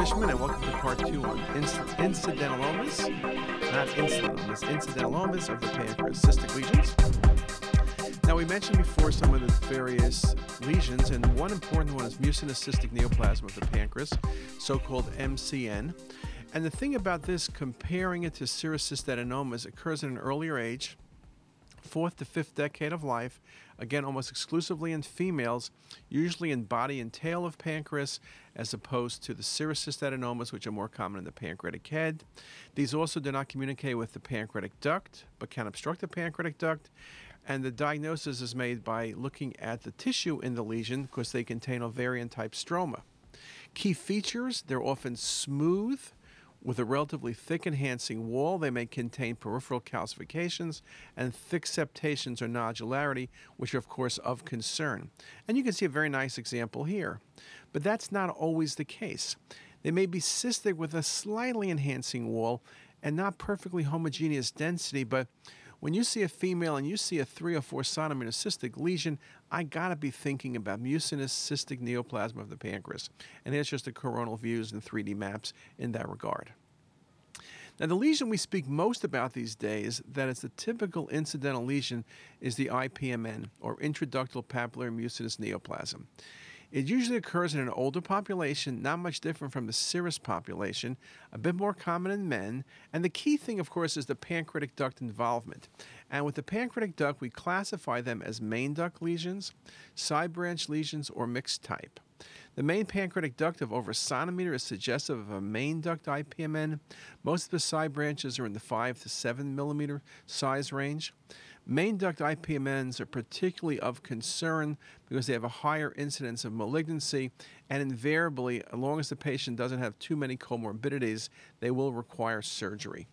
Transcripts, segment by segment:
Fishman, and welcome to part two on inc- incidentalomas, not incidentalomas, incidentalomas of the pancreas, cystic lesions. Now, we mentioned before some of the various lesions, and one important one is mucinous cystic neoplasm of the pancreas, so called MCN. And the thing about this, comparing it to serous cystadenomas, occurs at an earlier age, fourth to fifth decade of life, again, almost exclusively in females, usually in body and tail of pancreas, as opposed to the serous cystadenomas, which are more common in the pancreatic head. These also do not communicate with the pancreatic duct, but can obstruct the pancreatic duct. And the diagnosis is made by looking at the tissue in the lesion because they contain ovarian type stroma. Key features they're often smooth with a relatively thick enhancing wall, they may contain peripheral calcifications and thick septations or nodularity, which are, of course, of concern. And you can see a very nice example here. But that's not always the case. They may be cystic with a slightly enhancing wall and not perfectly homogeneous density, but when you see a female and you see a three or four centimeter cystic lesion, I gotta be thinking about mucinous cystic neoplasm of the pancreas. And here's just the coronal views and 3D maps in that regard. Now, the lesion we speak most about these days, that is the typical incidental lesion, is the IPMN, or intraductal papillary mucinous neoplasm. It usually occurs in an older population, not much different from the serous population, a bit more common in men. And the key thing, of course, is the pancreatic duct involvement. And with the pancreatic duct, we classify them as main duct lesions, side branch lesions, or mixed type. The main pancreatic duct of over a centimeter is suggestive of a main duct IPMN. Most of the side branches are in the 5 to 7 millimeter size range. Main duct IPMNs are particularly of concern because they have a higher incidence of malignancy, and invariably, as long as the patient doesn't have too many comorbidities, they will require surgery.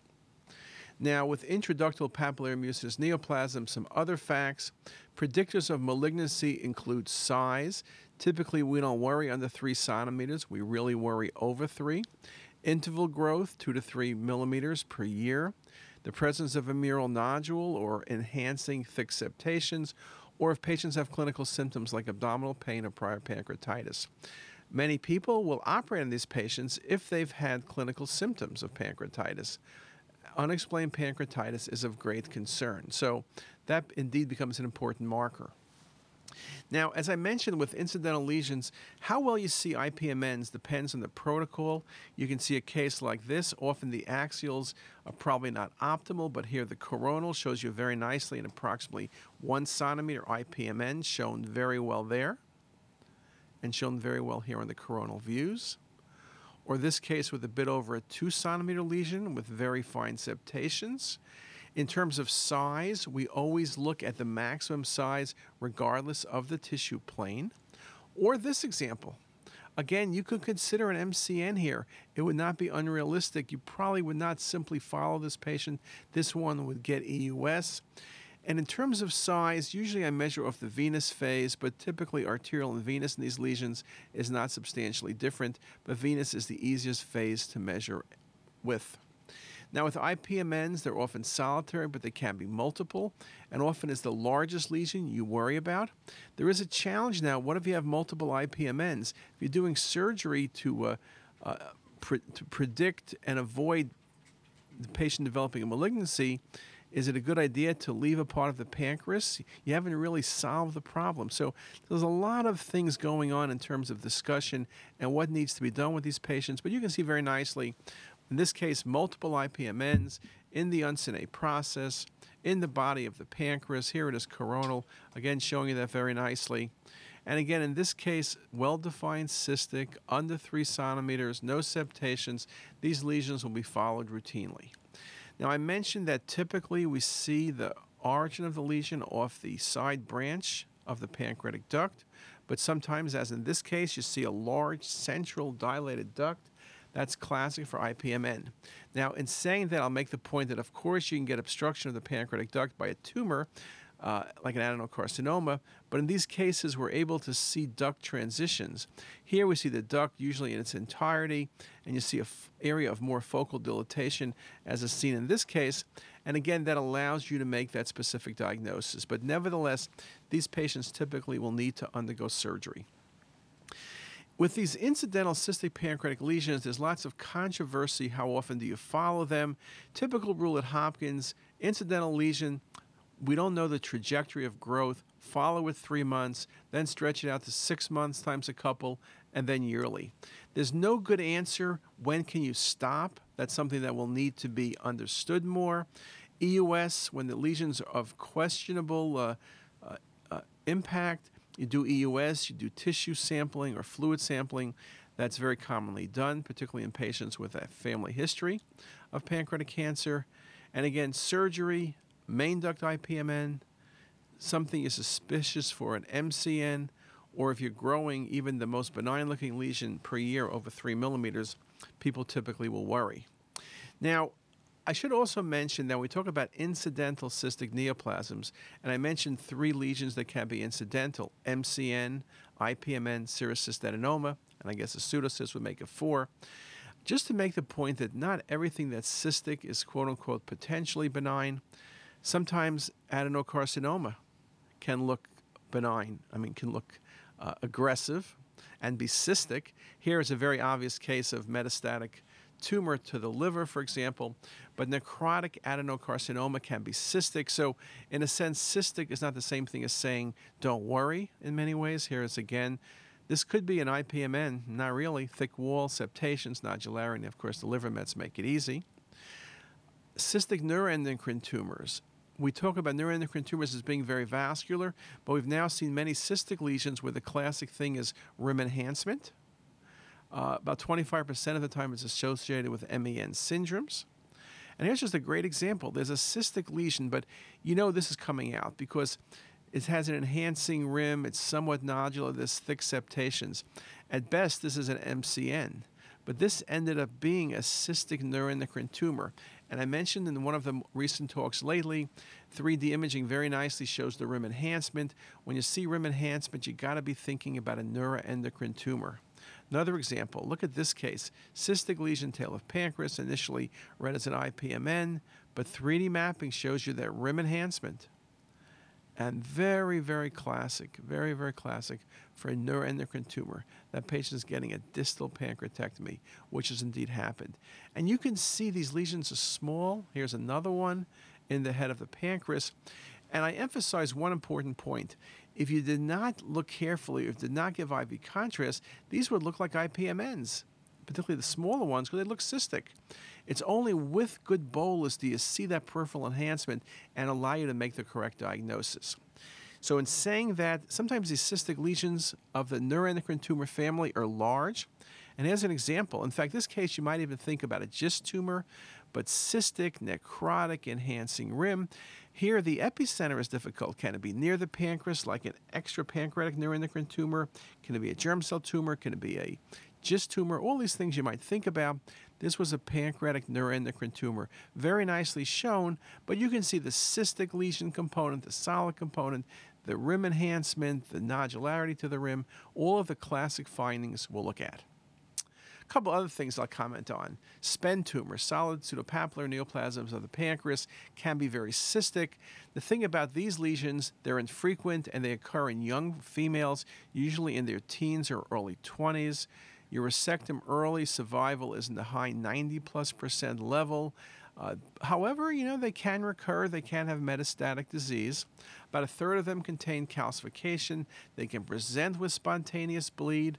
Now, with intraductal papillary mucinous neoplasm, some other facts. Predictors of malignancy include size. Typically, we don't worry under three centimeters, we really worry over three. Interval growth, two to three millimeters per year the presence of a mural nodule or enhancing thick septations, or if patients have clinical symptoms like abdominal pain or prior pancreatitis. Many people will operate on these patients if they've had clinical symptoms of pancreatitis. Unexplained pancreatitis is of great concern, so that indeed becomes an important marker. Now, as I mentioned with incidental lesions, how well you see IPMNs depends on the protocol. You can see a case like this. Often the axials are probably not optimal, but here the coronal shows you very nicely an approximately one centimeter IPMN shown very well there and shown very well here on the coronal views. Or this case with a bit over a two centimeter lesion with very fine septations. In terms of size, we always look at the maximum size regardless of the tissue plane. Or this example. Again, you could consider an MCN here. It would not be unrealistic. You probably would not simply follow this patient. This one would get EUS. And in terms of size, usually I measure off the venous phase, but typically arterial and venous in these lesions is not substantially different, but venous is the easiest phase to measure with. Now, with IPMNs, they're often solitary, but they can be multiple, and often is the largest lesion you worry about. There is a challenge now. What if you have multiple IPMNs? If you're doing surgery to, uh, uh, pre- to predict and avoid the patient developing a malignancy, is it a good idea to leave a part of the pancreas? You haven't really solved the problem. So there's a lot of things going on in terms of discussion and what needs to be done with these patients. But you can see very nicely in this case, multiple IPMNs in the uncinate process, in the body of the pancreas. Here it is coronal, again showing you that very nicely. And again, in this case, well defined cystic, under three centimeters, no septations. These lesions will be followed routinely. Now, I mentioned that typically we see the origin of the lesion off the side branch of the pancreatic duct, but sometimes, as in this case, you see a large central dilated duct that's classic for IPMN. Now, in saying that, I'll make the point that, of course, you can get obstruction of the pancreatic duct by a tumor, uh, like an adenocarcinoma, but in these cases, we're able to see duct transitions. Here we see the duct usually in its entirety, and you see an f- area of more focal dilatation, as is seen in this case. And again, that allows you to make that specific diagnosis. But nevertheless, these patients typically will need to undergo surgery. With these incidental cystic pancreatic lesions, there's lots of controversy. How often do you follow them? Typical rule at Hopkins incidental lesion, we don't know the trajectory of growth. Follow it three months, then stretch it out to six months times a couple, and then yearly. There's no good answer. When can you stop? That's something that will need to be understood more. EUS, when the lesions are of questionable uh, uh, uh, impact, you do EUS, you do tissue sampling or fluid sampling. That's very commonly done, particularly in patients with a family history of pancreatic cancer. And again, surgery, main duct IPMN, something is suspicious for an MCN, or if you're growing even the most benign looking lesion per year over three millimeters, people typically will worry. Now, I should also mention that we talk about incidental cystic neoplasms, and I mentioned three lesions that can be incidental MCN, IPMN, serous cystadenoma, and I guess a pseudocyst would make it four. Just to make the point that not everything that's cystic is quote unquote potentially benign, sometimes adenocarcinoma can look benign, I mean, can look uh, aggressive and be cystic. Here is a very obvious case of metastatic tumor to the liver, for example, but necrotic adenocarcinoma can be cystic. So, in a sense, cystic is not the same thing as saying don't worry in many ways. Here is again, this could be an IPMN, not really. Thick wall, septations, nodularity, of course, the liver mets make it easy. Cystic neuroendocrine tumors. We talk about neuroendocrine tumors as being very vascular, but we've now seen many cystic lesions where the classic thing is rim enhancement uh, about 25% of the time, it's associated with MEN syndromes. And here's just a great example. There's a cystic lesion, but you know this is coming out because it has an enhancing rim. It's somewhat nodular. There's thick septations. At best, this is an MCN, but this ended up being a cystic neuroendocrine tumor. And I mentioned in one of the recent talks lately, 3D imaging very nicely shows the rim enhancement. When you see rim enhancement, you got to be thinking about a neuroendocrine tumor. Another example, look at this case. Cystic lesion tail of pancreas, initially read as an IPMN, but 3D mapping shows you that rim enhancement. And very, very classic, very, very classic for a neuroendocrine tumor. That patient is getting a distal pancreatectomy, which has indeed happened. And you can see these lesions are small. Here's another one in the head of the pancreas. And I emphasize one important point. If you did not look carefully, if did not give IV contrast, these would look like IPMNs, particularly the smaller ones, because they look cystic. It's only with good bolus do you see that peripheral enhancement and allow you to make the correct diagnosis. So, in saying that, sometimes these cystic lesions of the neuroendocrine tumor family are large. And as an example, in fact, this case you might even think about a GIST tumor, but cystic, necrotic, enhancing rim. Here, the epicenter is difficult. Can it be near the pancreas, like an extra pancreatic neuroendocrine tumor? Can it be a germ cell tumor? Can it be a GIST tumor? All these things you might think about. This was a pancreatic neuroendocrine tumor, very nicely shown, but you can see the cystic lesion component, the solid component, the rim enhancement, the nodularity to the rim, all of the classic findings we'll look at. Couple other things I'll comment on. SPEN tumors, solid pseudopapillary neoplasms of the pancreas, can be very cystic. The thing about these lesions, they're infrequent and they occur in young females, usually in their teens or early 20s. You resect them early, survival is in the high 90 plus percent level. Uh, however, you know, they can recur, they can have metastatic disease. About a third of them contain calcification. They can present with spontaneous bleed.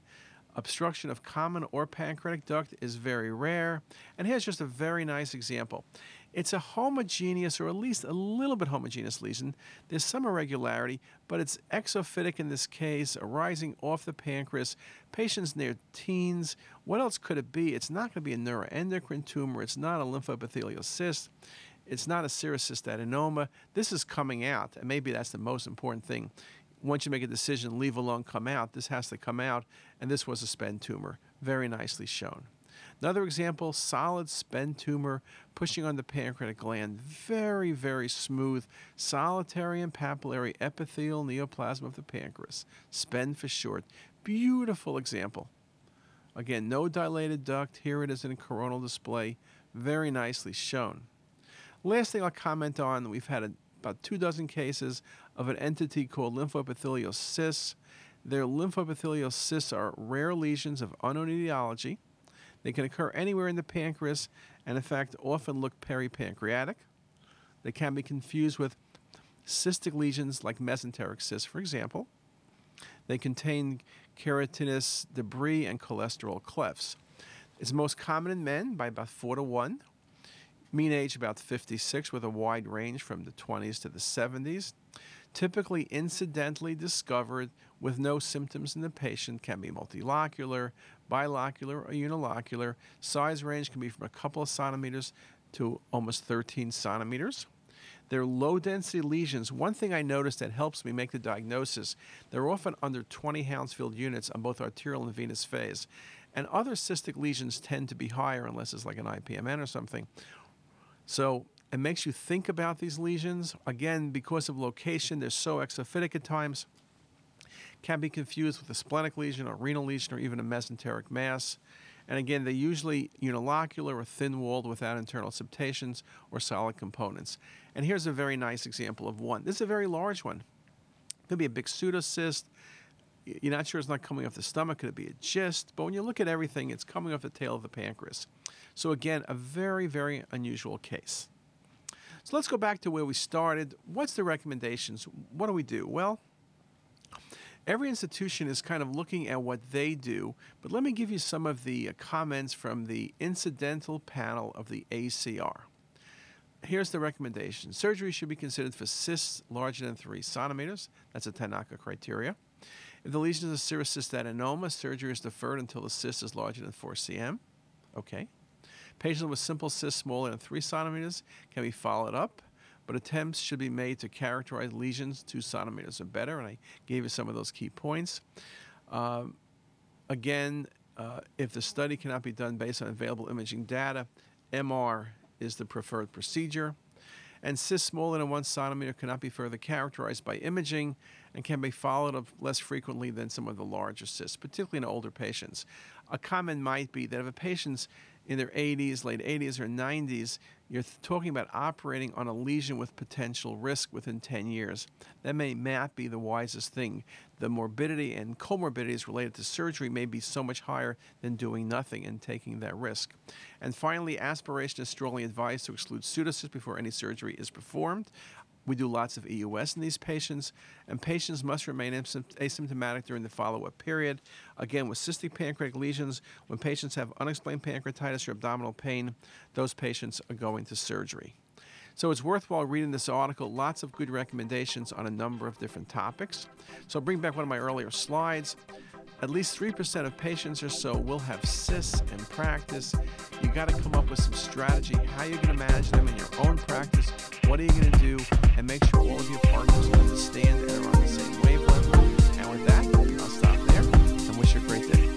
Obstruction of common or pancreatic duct is very rare. And here's just a very nice example. It's a homogeneous, or at least a little bit homogeneous lesion. There's some irregularity, but it's exophytic in this case, arising off the pancreas. Patients their teens. What else could it be? It's not going to be a neuroendocrine tumor. It's not a lymphoepithelial cyst. It's not a serous cystadenoma. This is coming out, and maybe that's the most important thing once you make a decision, leave alone, come out, this has to come out, and this was a SPEN tumor, very nicely shown. Another example, solid SPEN tumor pushing on the pancreatic gland, very, very smooth, solitary and papillary epithelial neoplasm of the pancreas, SPEN for short. Beautiful example. Again, no dilated duct. Here it is in coronal display, very nicely shown. Last thing I'll comment on, we've had a about two dozen cases of an entity called lymphoepithelial cysts. Their lymphoepithelial cysts are rare lesions of unknown etiology. They can occur anywhere in the pancreas and, in fact, often look peripancreatic. They can be confused with cystic lesions like mesenteric cysts, for example. They contain keratinous debris and cholesterol clefts. It's most common in men by about 4 to 1. Mean age about 56 with a wide range from the 20s to the 70s. Typically incidentally discovered with no symptoms in the patient, can be multilocular, bilocular, or unilocular. Size range can be from a couple of centimeters to almost 13 centimeters. They're low density lesions. One thing I noticed that helps me make the diagnosis, they're often under 20 Hounsfield units on both arterial and venous phase. And other cystic lesions tend to be higher unless it's like an IPMN or something. So it makes you think about these lesions. Again, because of location, they're so exophytic at times. Can be confused with a splenic lesion, a renal lesion, or even a mesenteric mass. And again, they're usually unilocular or thin walled without internal septations or solid components. And here's a very nice example of one. This is a very large one. Could be a big pseudocyst. You're not sure it's not coming off the stomach. Could it be a GIST? But when you look at everything, it's coming off the tail of the pancreas. So, again, a very, very unusual case. So, let's go back to where we started. What's the recommendations? What do we do? Well, every institution is kind of looking at what they do, but let me give you some of the uh, comments from the incidental panel of the ACR. Here's the recommendation surgery should be considered for cysts larger than 3 centimeters. That's a Tanaka criteria. If the lesion is a serous cystadenoma, surgery is deferred until the cyst is larger than 4 cm. Okay. Patients with simple cysts smaller than 3 centimeters can be followed up but attempts should be made to characterize lesions two centimeters or better, and I gave you some of those key points. Um, again, uh, if the study cannot be done based on available imaging data, MR is the preferred procedure. And cysts smaller than one centimeter cannot be further characterized by imaging and can be followed up less frequently than some of the larger cysts, particularly in older patients. A comment might be that if a patient's in their 80s, late 80s, or 90s, you're talking about operating on a lesion with potential risk within 10 years. That may not be the wisest thing. The morbidity and comorbidities related to surgery may be so much higher than doing nothing and taking that risk. And finally, aspiration is strongly advised to exclude pseudocysts before any surgery is performed. We do lots of EUS in these patients, and patients must remain asymptomatic during the follow up period. Again, with cystic pancreatic lesions, when patients have unexplained pancreatitis or abdominal pain, those patients are going to surgery. So it's worthwhile reading this article. Lots of good recommendations on a number of different topics. So I'll bring back one of my earlier slides. At least 3% of patients or so will have cysts in practice. You got to come up with some strategy how you're going to manage them in your own practice. What are you going to do? And make sure all of your partners understand and are on the same wavelength. And with that, I'll stop there and wish you a great day.